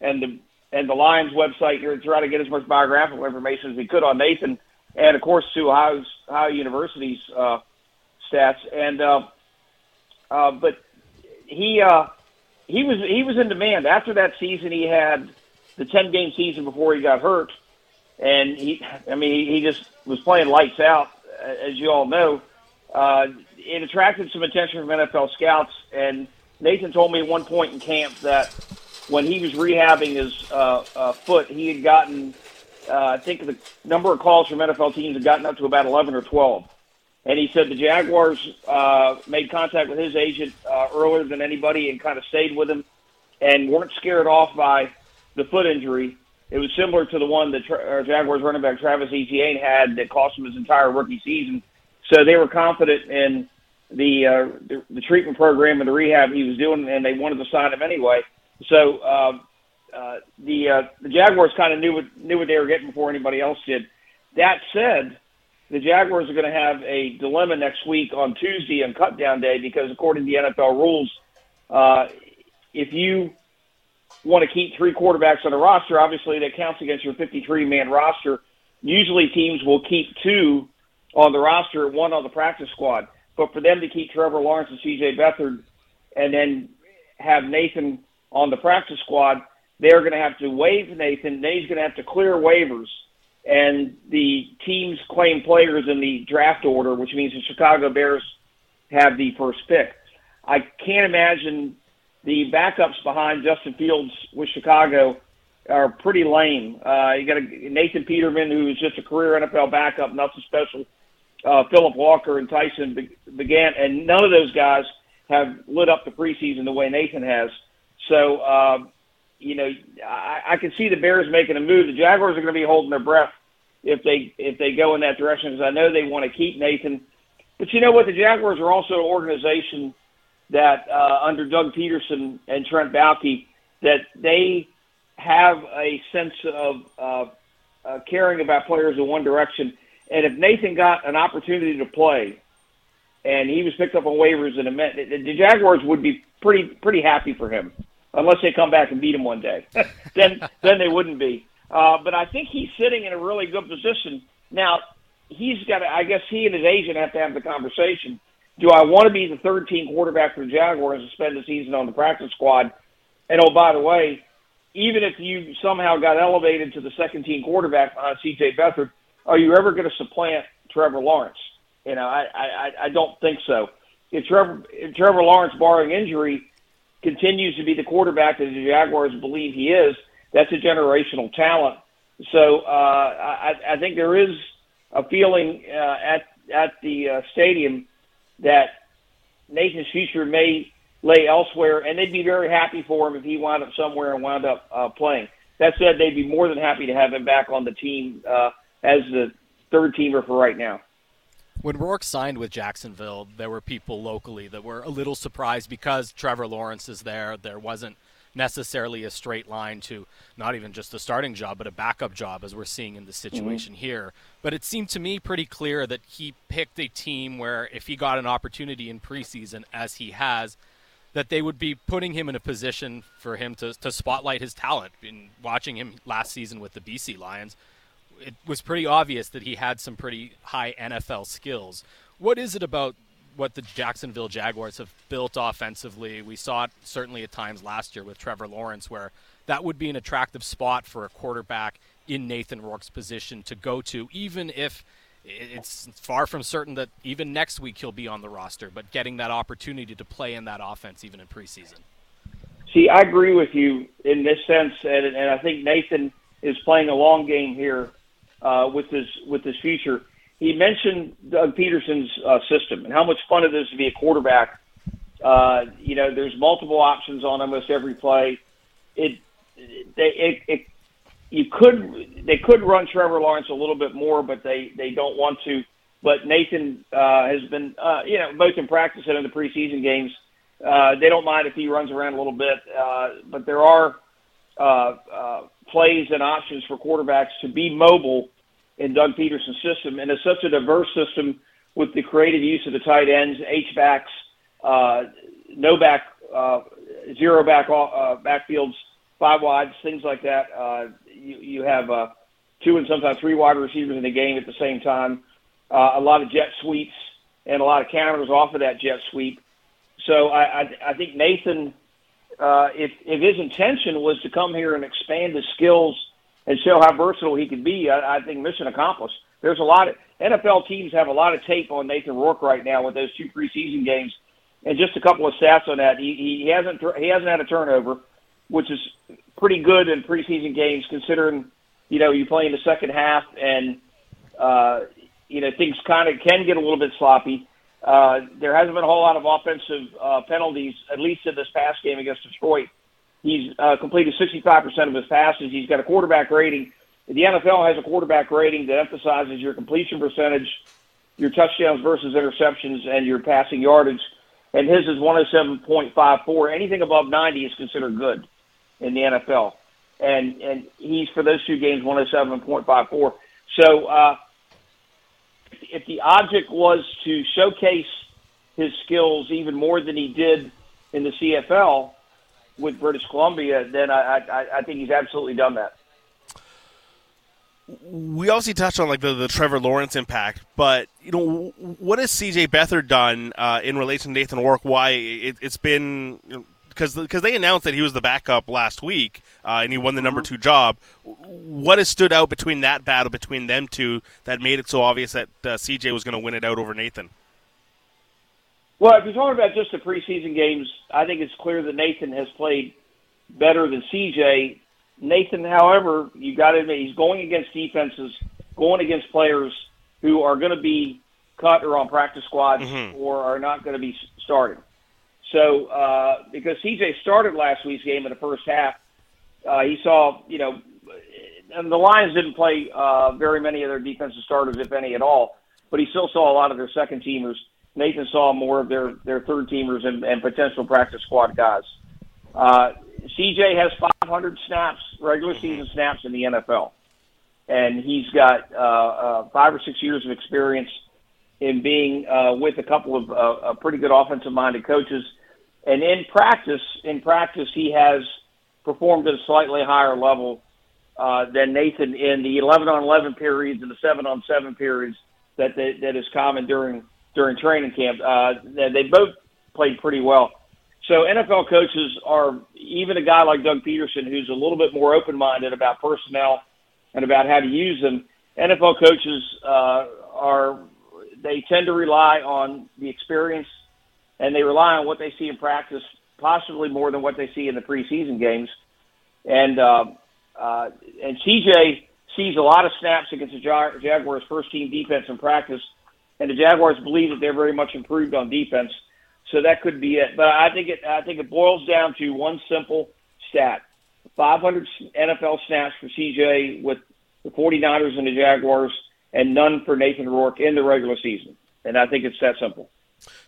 [SPEAKER 4] and the and the Lions website here to try to get as much biographical information as we could on Nathan, and of course to Ohio, Ohio University's uh, stats. And uh, uh, but he uh, he was he was in demand after that season. He had the ten game season before he got hurt, and he I mean he just was playing lights out, as you all know uh, it attracted some attention from NFL scouts. And Nathan told me at one point in camp that when he was rehabbing his uh, uh, foot, he had gotten, uh, I think the number of calls from NFL teams had gotten up to about 11 or 12. And he said the Jaguars uh, made contact with his agent uh, earlier than anybody and kind of stayed with him and weren't scared off by the foot injury. It was similar to the one that tra- Jaguars running back Travis Etienne had that cost him his entire rookie season so they were confident in the, uh, the the treatment program and the rehab he was doing, and they wanted to sign him anyway. So uh, uh, the uh, the Jaguars kind of knew what knew what they were getting before anybody else did. That said, the Jaguars are going to have a dilemma next week on Tuesday on cutdown day because according to the NFL rules, uh, if you want to keep three quarterbacks on the roster, obviously that counts against your 53 man roster. Usually teams will keep two on the roster, one on the practice squad. But for them to keep Trevor Lawrence and C.J. Beathard, and then have Nathan on the practice squad, they're going to have to waive Nathan. Then he's going to have to clear waivers, and the teams claim players in the draft order, which means the Chicago Bears have the first pick. I can't imagine the backups behind Justin Fields with Chicago are pretty lame. Uh, you got a Nathan Peterman, who's just a career NFL backup, nothing special uh, Philip Walker and Tyson be- Bagent, and none of those guys have lit up the preseason the way Nathan has. So, uh, you know, I, I can see the Bears making a move. The Jaguars are going to be holding their breath if they if they go in that direction because I know they want to keep Nathan. But you know what? The Jaguars are also an organization that uh, under Doug Pederson and Trent Baalke that they have a sense of uh, uh, caring about players in one direction and if Nathan got an opportunity to play, and he was picked up on waivers and it meant the Jaguars would be pretty pretty happy for him, unless they come back and beat him one day. then then they wouldn't be. Uh, but I think he's sitting in a really good position now. He's got. To, I guess he and his agent have to have the conversation. Do I want to be the third team quarterback for the Jaguars and spend the season on the practice squad? And oh, by the way, even if you somehow got elevated to the second team quarterback on C.J. Beathard, are you ever going to supplant Trevor Lawrence? You know, I, I, I don't think so. If Trevor, if Trevor Lawrence, barring injury, continues to be the quarterback that the Jaguars believe he is, that's a generational talent. So uh, I, I think there is a feeling uh, at at the uh, stadium that Nathan's future may lay elsewhere, and they'd be very happy for him if he wound up somewhere and wound up uh, playing. That said, they'd be more than happy to have him back on the team uh, as the third teamer for right now.
[SPEAKER 2] When Rourke signed with Jacksonville, there were people locally that were a little surprised because Trevor Lawrence is there. There wasn't necessarily a straight line to not even just a starting job, but a backup job, as we're seeing in the mm-hmm. situation mm-hmm. here. But it seemed to me pretty clear that he picked a team where, if he got an opportunity in preseason, as he has, that they would be putting him in a position for him to, to spotlight his talent. In watching him last season with the BC Lions, it was pretty obvious that he had some pretty high NFL skills. What is it about what the Jacksonville Jaguars have built offensively? We saw it certainly at times last year with Trevor Lawrence, where that would be an attractive spot for a quarterback in Nathan Rourke's position to go to, even if it's far from certain that even next week he'll be on the roster, but getting that opportunity to play in that offense even in preseason.
[SPEAKER 4] See, I agree with you in this sense, and, and I think Nathan is playing a long game here uh, with his with his future. he mentioned Doug Pederson's uh, system and how much fun it is to be a quarterback. Uh, you know, there's multiple options on almost every play. It, they, it, it, you could, they could run Trevor Lawrence a little bit more, but they, they don't want to. But Nathan uh, has been, uh, you know, both in practice and in the preseason games. Uh, they don't mind if he runs around a little bit, uh, but there are uh, uh, plays and options for quarterbacks to be mobile in Doug Pederson's system, and it's such a diverse system with the creative use of the tight ends, H backs, uh, no back, uh, zero back uh, backfields, five wides, things like that. Uh, you, you have uh, two and sometimes three wide receivers in the game at the same time. Uh, a lot of jet sweeps and a lot of counters off of that jet sweep. So I, I, I think Nathan, uh, if if his intention was to come here and expand his skills and show how versatile he can be, I, I think mission accomplished. There's a lot of NFL teams have a lot of tape on Nathan Rourke right now with those two preseason games, and just a couple of stats on that. He, he hasn't he hasn't had a turnover, which is pretty good in preseason games considering you know you play in the second half and uh, you know things kind of can get a little bit sloppy. Uh, there hasn't been a whole lot of offensive uh, penalties, at least in this past game against Detroit. He's uh, completed 65% of his passes. He's got a quarterback rating. The NFL has a quarterback rating that emphasizes your completion percentage, your touchdowns versus interceptions, and your passing yardage. And his is 107.54. Anything above 90 is considered good in the NFL. And and he's for those two games 107.54. So uh, if the object was to showcase his skills even more than he did in the CFL, with British Columbia, then I, I, I think he's absolutely done that.
[SPEAKER 1] We obviously touched on like the, the Trevor Lawrence impact, but you know what has CJ Beathard done uh, in relation to Nathan Rourke? Why it, has been you know, because they announced that he was the backup last week uh, and he won the number mm-hmm. two job. What has stood out between that battle between them two that made it so obvious that uh, CJ was going to win it out over Nathan?
[SPEAKER 4] Well, if you're talking about just the preseason games, I think it's clear that Nathan has played better than CJ. Nathan, however, you got to admit he's going against defenses, going against players who are going to be cut or on practice squads mm-hmm. or are not going to be starting. So, uh, because CJ started last week's game in the first half, uh, he saw, you know, and the Lions didn't play uh, very many of their defensive starters, if any at all, but he still saw a lot of their second teamers Nathan saw more of their, their third teamers and, and potential practice squad guys. Uh, CJ has 500 snaps, regular season snaps in the NFL. And he's got uh, uh, five or six years of experience in being uh, with a couple of uh, pretty good offensive minded coaches. And in practice, in practice, he has performed at a slightly higher level uh, than Nathan in the 11 on 11 periods and the 7 on 7 periods that, that, that is common during during training camp. Uh, they both played pretty well. So NFL coaches are even a guy like Doug Pederson, who's a little bit more open-minded about personnel and about how to use them. NFL coaches uh, are they tend to rely on the experience and they rely on what they see in practice, possibly more than what they see in the preseason games. And uh, uh, and CJ sees a lot of snaps against the Jaguars' first team defense in practice and the Jaguars believe that they're very much improved on defense. So that could be it. But I think it I think it boils down to one simple stat. 500 NFL snaps for CJ with the 49ers and the Jaguars and none for Nathan Rourke in the regular season. And I think it's that simple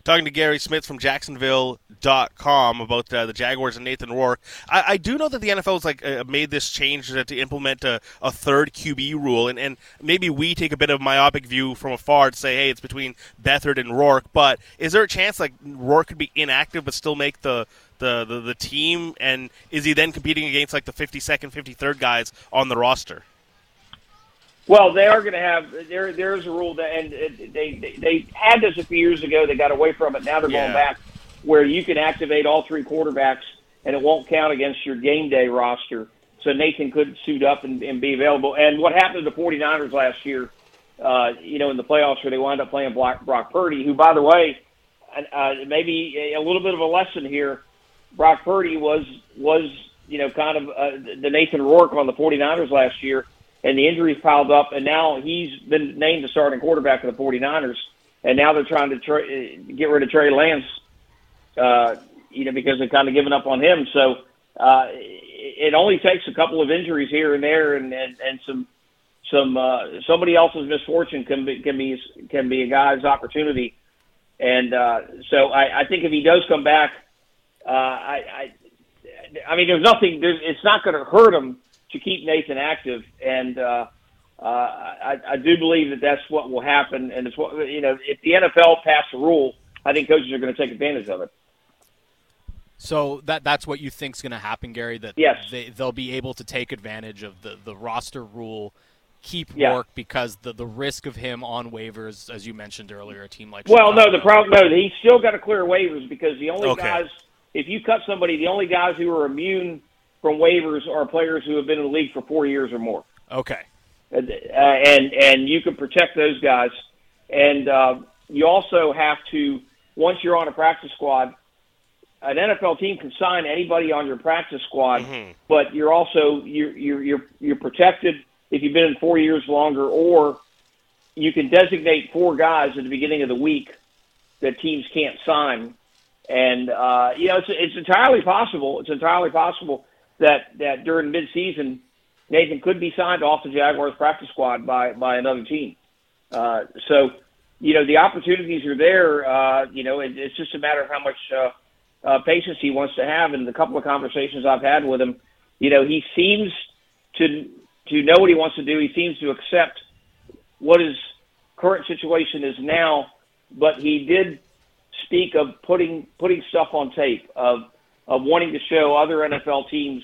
[SPEAKER 1] talking to Gary Smits from Jacksonville.com about uh, the Jaguars and Nathan Rourke. I, I, do know that the NFL has like uh, made this change to, to implement a, a, third QB rule, and, and maybe we take a bit of a myopic view from afar to say, hey, it's between Beathard and Rourke. But is there a chance like Rourke could be inactive but still make the the, the, the team? And is he then competing against like the 52nd, 53rd guys on the roster?
[SPEAKER 4] Well, they are going to have there. There's a rule that, and they, they they had this a few years ago. They got away from it. Now they're yeah. going back where you can activate all three quarterbacks, and it won't count against your game day roster. So Nathan could suit up and, and be available. And what happened to the 49ers last year? Uh, you know, in the playoffs where they wound up playing Brock, Brock Purdy, who, by the way, uh, maybe a little bit of a lesson here. Brock Purdy was was you know kind of uh, the Nathan Rourke on the 49ers last year and the injuries piled up, and now he's been named the starting quarterback of the 49ers, and now they're trying to tra- get rid of Trey Lance, uh, you know, because they've kind of given up on him. So uh, it only takes a couple of injuries here and there, and and, and some some uh, somebody else's misfortune can be can be can be a guy's opportunity. And uh, so I, I think if he does come back, uh, I, I I mean there's nothing. There's, it's not going to hurt him to keep Nathan active, and uh, uh, I, I do believe that that's what will happen. And it's what you know. If the NFL passed a rule, I think coaches are going to take advantage of it.
[SPEAKER 2] So that that's what you think is going to happen, Gary. That
[SPEAKER 4] yes.
[SPEAKER 2] they they'll be able to take advantage of the, the roster rule, keep
[SPEAKER 4] Yeah.
[SPEAKER 2] Rourke because the the risk of him on waivers, as you mentioned earlier, a team like
[SPEAKER 4] Well, no, the problem no, he's still got to clear waivers because the only
[SPEAKER 1] Okay.
[SPEAKER 4] guys, if you cut somebody, the only guys who are immune from waivers are players who have been in the league for four years or more.
[SPEAKER 2] Okay,
[SPEAKER 4] uh, and and you can protect those guys. And uh, you also have to once you're on a practice squad, an NFL team can sign anybody on your practice squad, but you're also you're, you're you're you're protected if you've been in four years longer, or you can designate four guys at the beginning of the week that teams can't sign. And uh, you know, it's it's entirely possible. It's entirely possible that that during midseason, Nathan could be signed off the Jaguars practice squad by by another team. Uh, so, you know, the opportunities are there. Uh, you know, it, it's just a matter of how much uh, uh, patience he wants to have. And the couple of conversations I've had with him, you know, he seems to to know what he wants to do. He seems to accept what his current situation is now. But he did speak of putting putting stuff on tape of of wanting to show other NFL teams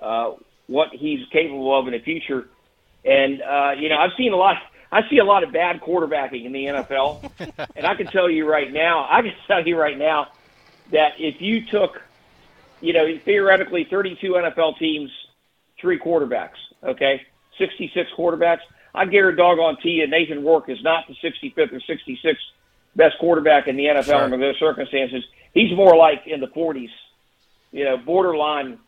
[SPEAKER 4] uh, what he's capable of in the future. And uh, you know, I've seen a lot. I see a lot of bad quarterbacking in the NFL, and I can tell you right now. I can tell you right now that if you took, you know, theoretically 32 NFL teams, three quarterbacks, okay, 66 quarterbacks. I guarantee doggone to you, Nathan Rourke is not the 65th or 66th best quarterback in the NFL
[SPEAKER 2] Sure.
[SPEAKER 4] under those circumstances. He's more like in the 40s, you know, borderline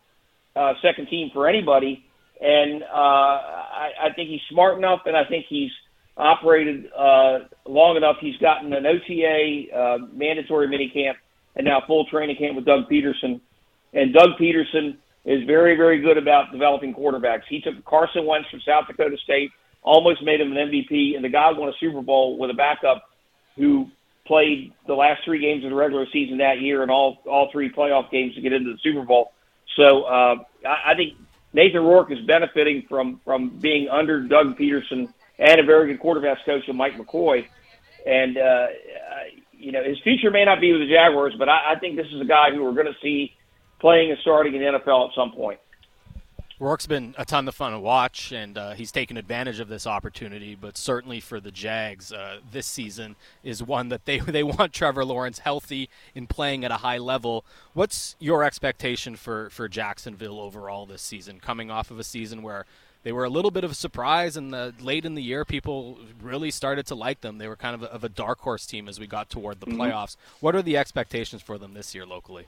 [SPEAKER 4] uh, second team for anybody. And uh, I, I think he's smart enough, and I think he's operated uh, long enough. He's gotten an OTA, uh, mandatory minicamp, and now full training camp with Doug Pederson. And Doug Pederson is very, very good about developing quarterbacks. He took Carson Wentz from South Dakota State, almost made him an MVP, and the guy won a Super Bowl with a backup who played the last three games of the regular season that year and all all three playoff games to get into the Super Bowl. So uh, I, I think Nathan Rourke is benefiting from from being under Doug Pederson and a very good quarterbacks coach in Mike McCoy. And uh, uh, you know his future may not be with the Jaguars, but I, I think this is a guy who we're going to see playing and starting in the NFL at some point.
[SPEAKER 2] Rourke's been a ton of fun to watch, and uh, he's taken advantage of this opportunity. But certainly for the Jags, uh, this season is one that they they want Trevor Lawrence healthy and playing at a high level. What's your expectation for for Jacksonville overall this season? Coming off of a season where they were a little bit of a surprise, and the late in the year, people really started to like them. They were kind of a, of a dark horse team as we got toward the playoffs. What are the expectations for them this year locally?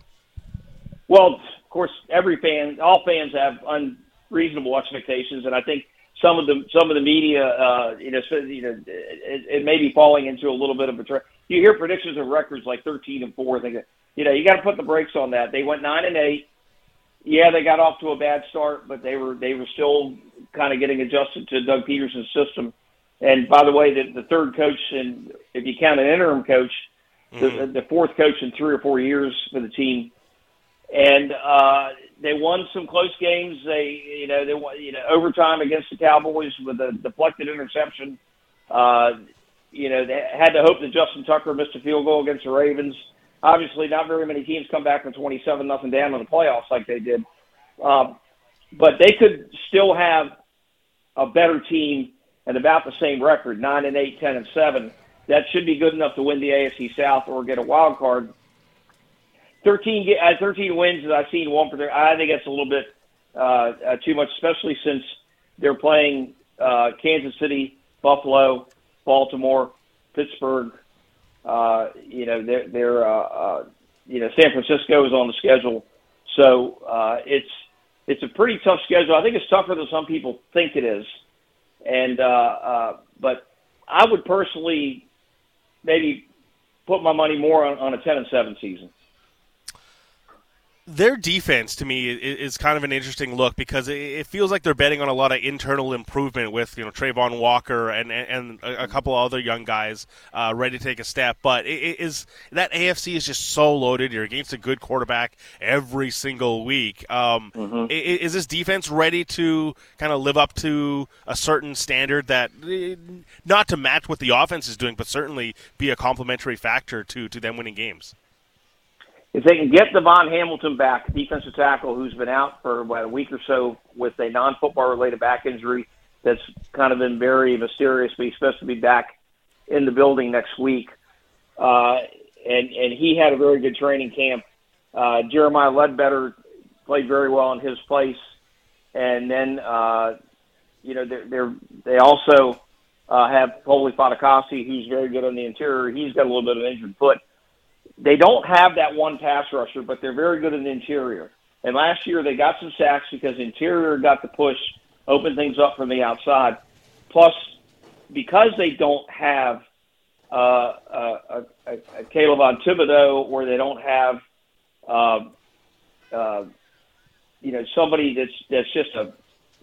[SPEAKER 4] Well, of course, every fan, all fans have unreasonable expectations, and I think some of the some of the media, uh, you know, you know, it, it may be falling into a little bit of a. Tra- you hear predictions of records like thirteen and four. Think, you know, you got to put the brakes on that. They went nine and eight. Yeah, they got off to a bad start, but they were they were still kind of getting adjusted to Doug Pederson's system. And by the way, the, the third coach, and if you count an interim coach, the, the fourth coach in three or four years for the team and uh, they won some close games. They, you know, they won, you know, overtime against the Cowboys with a deflected interception. Uh, you know, they had to hope that Justin Tucker missed a field goal against the Ravens. Obviously, not very many teams come back from twenty-seven nothing down in the playoffs like they did. Um, but they could still have a better team and about the same record, nine and eight, ten and seven. That should be good enough to win the AFC South or get a wild card. 13, ge- uh, 13 wins that I've seen one particular. I think that's a little bit uh, uh, too much, especially since they're playing uh, Kansas City, Buffalo, Baltimore, Pittsburgh. Uh, you know, they're, they're uh, uh, you know, San Francisco is on the schedule, so uh, it's it's a pretty tough schedule. I think it's tougher than some people think it is. and uh, uh, but I would personally maybe put my money more on, on a ten and seven season
[SPEAKER 1] their defense to me is, kind of an interesting look because it, feels like they're betting on a lot of internal improvement with you know Travon Walker and and, a couple other young guys uh, ready to take a step. But it is that AFC is just so loaded. You're against a good quarterback every single week. Um, mm-hmm. Is this defense ready to kind of live up to a certain standard that not to match what the offense is doing, but certainly be a complementary factor to to them winning games?
[SPEAKER 4] If they can get DaVon Hamilton back, defensive tackle, who's been out for about a week or so with a non-football related back injury that's kind of been very mysterious, but he's supposed to be back in the building next week. Uh, and and he had a very good training camp. Uh, Jeremiah Ledbetter played very well in his place, and then uh, you know they're, they're they also uh, have Foley Fatukasi, who's very good on the interior. He's got a little bit of an injured foot they don't have that one pass rusher, but they're very good in the interior. And last year they got some sacks because interior got the push, open things up from the outside. Plus, because they don't have uh, a, a, a Kayvon on Thibodeaux or they don't have, uh, uh, you know, somebody that's that's just a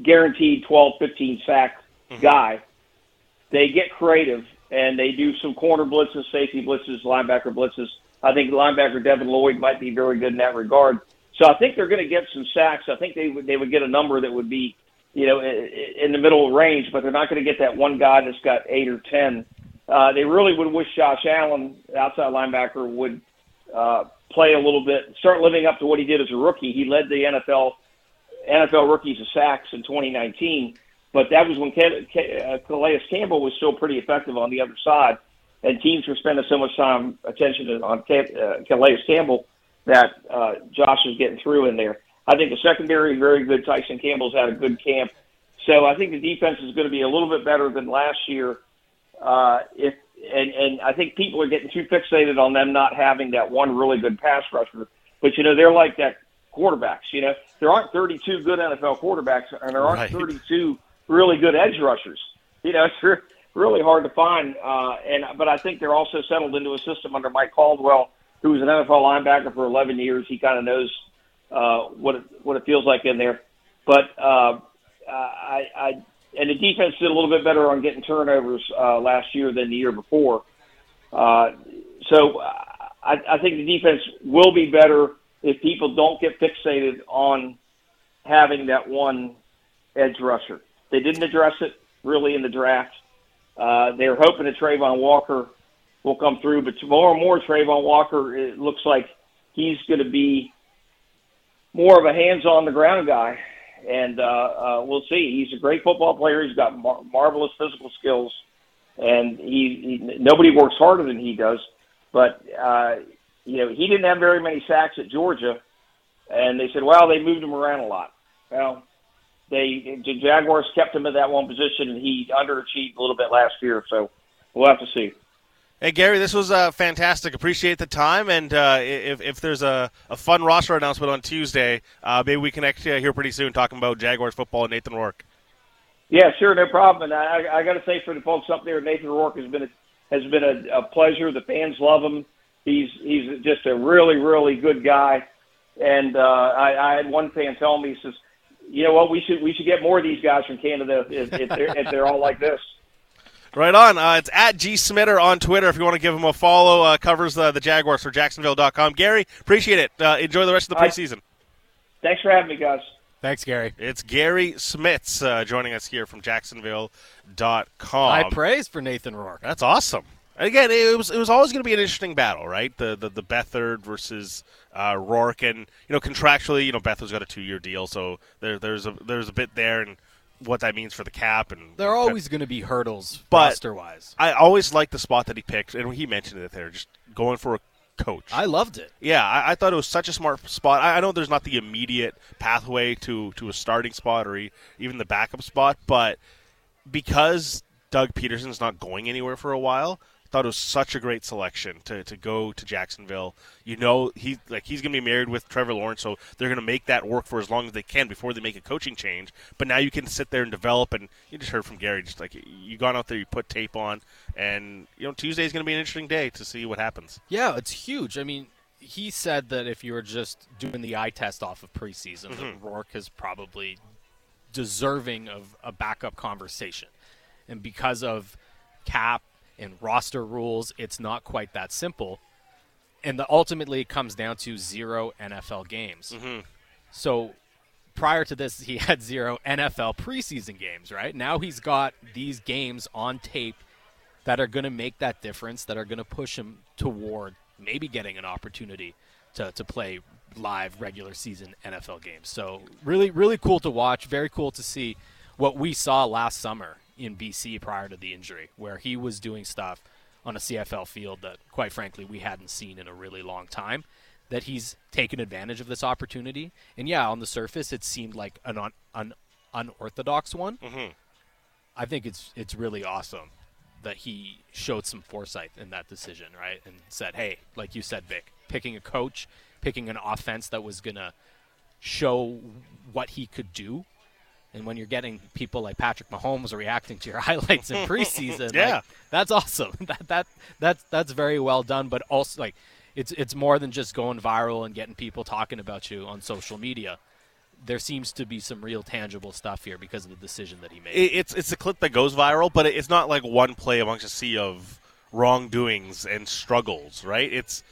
[SPEAKER 4] guaranteed 12, 15 sack mm-hmm. guy, they get creative and they do some corner blitzes, safety blitzes, linebacker blitzes I think linebacker Devin Lloyd might be very good in that regard. So I think they're going to get some sacks. I think they would they would get a number that would be, you know, in the middle range, but they're not going to get that one guy that's got eight or ten. Uh, they really would wish Josh Allen, outside linebacker, would uh, play a little bit, start living up to what he did as a rookie. He led the NFL NFL rookies to sacks in 2019, but that was when uh, Calais Campbell was still pretty effective on the other side and teams were spending so much time attention on uh, Calais Campbell that uh, Josh is getting through in there. I think the secondary very good. Tyson Campbell's had a good camp, so I think the defense is going to be a little bit better than last year. Uh, if and and I think people are getting too fixated on them not having that one really good pass rusher. But you know they're like that quarterbacks. You know there aren't 32 good NFL quarterbacks, and there aren't right. 32 really good edge rushers. You know, it's really hard to find. Uh, and but I think they're also settled into a system under Mike Caldwell, who was an NFL linebacker for 11 years. He kind of knows uh, what it, what it feels like in there. But uh, I, I and the defense did a little bit better on getting turnovers uh, last year than the year before. Uh, so I, I think the defense will be better if people don't get fixated on having that one edge rusher. They didn't address it really in the draft. Uh, they're hoping that Travon Walker will come through, but more and more Travon Walker, it looks like he's going to be more of a hands on the ground guy, and uh, uh, we'll see. He's a great football player. He's got mar- marvelous physical skills, and he, he nobody works harder than he does. But uh, you know, he didn't have very many sacks at Georgia, and they said, well, they moved him around a lot. Well, they the Jaguars kept him in that one position, and he underachieved a little bit last year. So we'll have to see.
[SPEAKER 1] Hey Gary, this was uh, fantastic. Appreciate the time, and uh, if, if there's a, a fun roster announcement on Tuesday, uh, maybe we connect uh, here pretty soon talking about Jaguars football and Nathan Rourke.
[SPEAKER 4] Yeah, sure, no problem. And I, I got to say for the folks up there, Nathan Rourke has been a, has been a, a pleasure. The fans love him. He's he's just a really really good guy. And uh, I, I had one fan tell me, he says, you know what? We should we should get more of these guys from Canada if, if, they're, if they're all like this.
[SPEAKER 1] Right on. Uh, it's at G Smitter on Twitter if you want to give him a follow. Uh, covers the, the Jaguars for Jacksonville.com. Gary, appreciate it. Uh, enjoy the rest of the preseason.
[SPEAKER 4] Thanks for having me, guys.
[SPEAKER 2] Thanks, Gary.
[SPEAKER 1] It's Gary Smits uh, joining us here from Jacksonville.com.
[SPEAKER 2] High praise for Nathan Rourke.
[SPEAKER 1] That's awesome. Again, it was it was always going to be an interesting battle, right? The the, the Beathard versus uh, Rourke, and you know contractually, you know Beathard's got a two year deal, so there, there's a there's a bit there, and what that means for the cap, and
[SPEAKER 2] there are always going to be hurdles roster wise.
[SPEAKER 1] I always liked the spot that he picked, and he mentioned it there, just going for a coach.
[SPEAKER 2] I loved it.
[SPEAKER 1] Yeah, I, I thought it was such a smart spot. I, I, know there's not the immediate pathway to to a starting spot or even the backup spot, but because Doug Pederson's not going anywhere for a while thought it was such a great selection to, to go to Jacksonville. You know, he like he's going to be married with Trevor Lawrence, so they're going to make that work for as long as they can before they make a coaching change. But now you can sit there and develop, and you just heard from Gary, just like you gone out there, you put tape on, and you know Tuesday is going to be an interesting day to see what happens.
[SPEAKER 2] Yeah, it's huge. I mean, he said that if you were just doing the eye test off of preseason, mm-hmm. that Rourke is probably deserving of a backup conversation, and because of cap and roster rules, it's not quite that simple. And the, ultimately, it comes down to zero NFL games.
[SPEAKER 1] Mm-hmm.
[SPEAKER 2] So prior to this, he had zero NFL preseason games, right? Now he's got these games on tape that are going to make that difference, that are going to push him toward maybe getting an opportunity to, to play live regular season NFL games. So really, really cool to watch. Very cool to see what we saw last summer in BC prior to the injury, where he was doing stuff on a CFL field that, quite frankly, we hadn't seen in a really long time. That he's taken advantage of this opportunity, and yeah, on the surface, it seemed like an un- an unorthodox one.
[SPEAKER 1] Mm-hmm.
[SPEAKER 2] I think it's it's really awesome that he showed some foresight in that decision, right? And said, "Hey, like you said, Bik, picking a coach, picking an offense that was gonna show what he could do and when you're getting people like Patrick Mahomes reacting to your highlights in preseason,
[SPEAKER 1] yeah,
[SPEAKER 2] like, that's awesome. that that that's that's very well done. But also, like, it's it's more than just going viral and getting people talking about you on social media. There seems to be some real tangible stuff here because of the decision that he made.
[SPEAKER 1] It's it's a clip that goes viral, but it's not like one play amongst a sea of wrongdoings and struggles, right? It's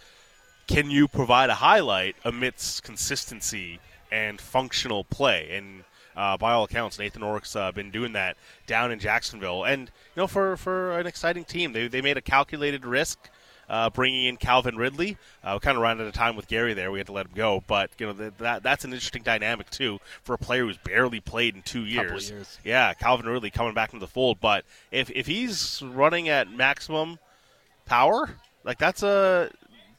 [SPEAKER 1] can you provide a highlight amidst consistency and functional play and uh, by all accounts, Nathan Rourke's uh, been doing that down in Jacksonville, and you know, for for an exciting team, they they made a calculated risk. Uh, bringing in Calvin Ridley, uh, we kind of ran out of time with Gary there. We had to let him go, but you know that that's an interesting dynamic too for a player who's barely played in two years.
[SPEAKER 2] years.
[SPEAKER 1] Yeah, Calvin Ridley coming back into the fold, but if if he's running at maximum power, like that's a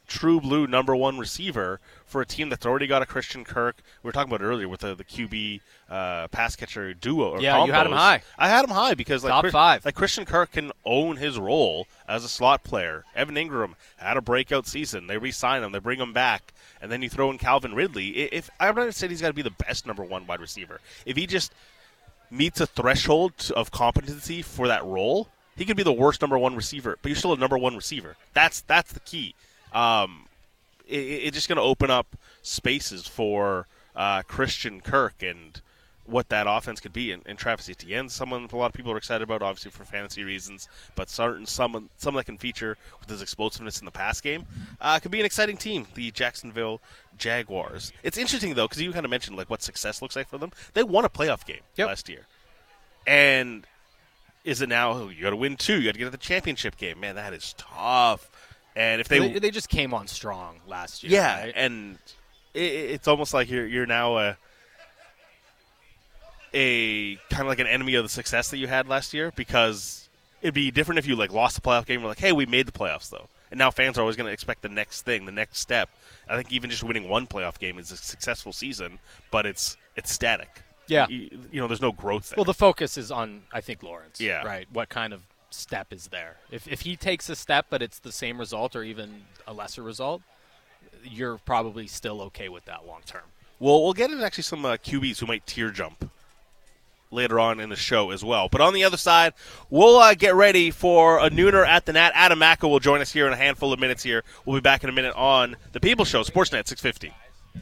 [SPEAKER 1] true blue number one receiver for a team that's already got a Christian Kirk. We were talking about earlier with the, the QB uh, pass catcher duo.
[SPEAKER 2] yeah,
[SPEAKER 1] combos.
[SPEAKER 2] you had him high.
[SPEAKER 1] I had him high because like
[SPEAKER 2] top
[SPEAKER 1] Chris,
[SPEAKER 2] five.
[SPEAKER 1] Like Christian Kirk can own his role as a slot player. Evan Engram had a breakout season. They re-sign him. They bring him back, and then you throw in Calvin Ridley. If I'm not saying he's got to be the best number one wide receiver, if he just meets a threshold of competency for that role, he could be the worst number one receiver, but you're still a number one receiver. That's that's the key. Um, it, it's just going to open up spaces for uh, Christian Kirk and what that offense could be. And, and Travis Etienne, someone a lot of people are excited about, obviously for fantasy reasons, but certain someone someone that can feature with his explosiveness in the pass game uh, could be an exciting team. The Jacksonville Jaguars. It's interesting though because you kind of mentioned like what success looks like for them. They won a playoff game
[SPEAKER 2] yep.
[SPEAKER 1] last year, and is it now oh, you got to win two? You got to get to the championship game. Man, that is tough. And if they
[SPEAKER 2] they, they just came on strong last year,
[SPEAKER 1] yeah,
[SPEAKER 2] right?
[SPEAKER 1] and it, it's almost like you're you're now a a kind of like an enemy of the success that you had last year because it'd be different if you like lost the playoff game. We're like, hey, we made the playoffs though, and now fans are always going to expect the next thing, the next step. I think even just winning one playoff game is a successful season, but it's it's static.
[SPEAKER 2] Yeah,
[SPEAKER 1] you, you know, there's no growth. There.
[SPEAKER 2] Well, the focus is on I think Lawrence.
[SPEAKER 1] Yeah,
[SPEAKER 2] right. What kind of step is there. If, if he takes a step, but it's the same result or even a lesser result, you're probably still okay with that long term.
[SPEAKER 1] Well, we'll get into actually some uh, QBs who might tier jump later on in the show as well. But on the other side, we'll uh, get ready for a nooner at the Nat. Adam Macko will join us here in a handful of minutes here. We'll be back in a minute on the People Show, Sportsnet 650.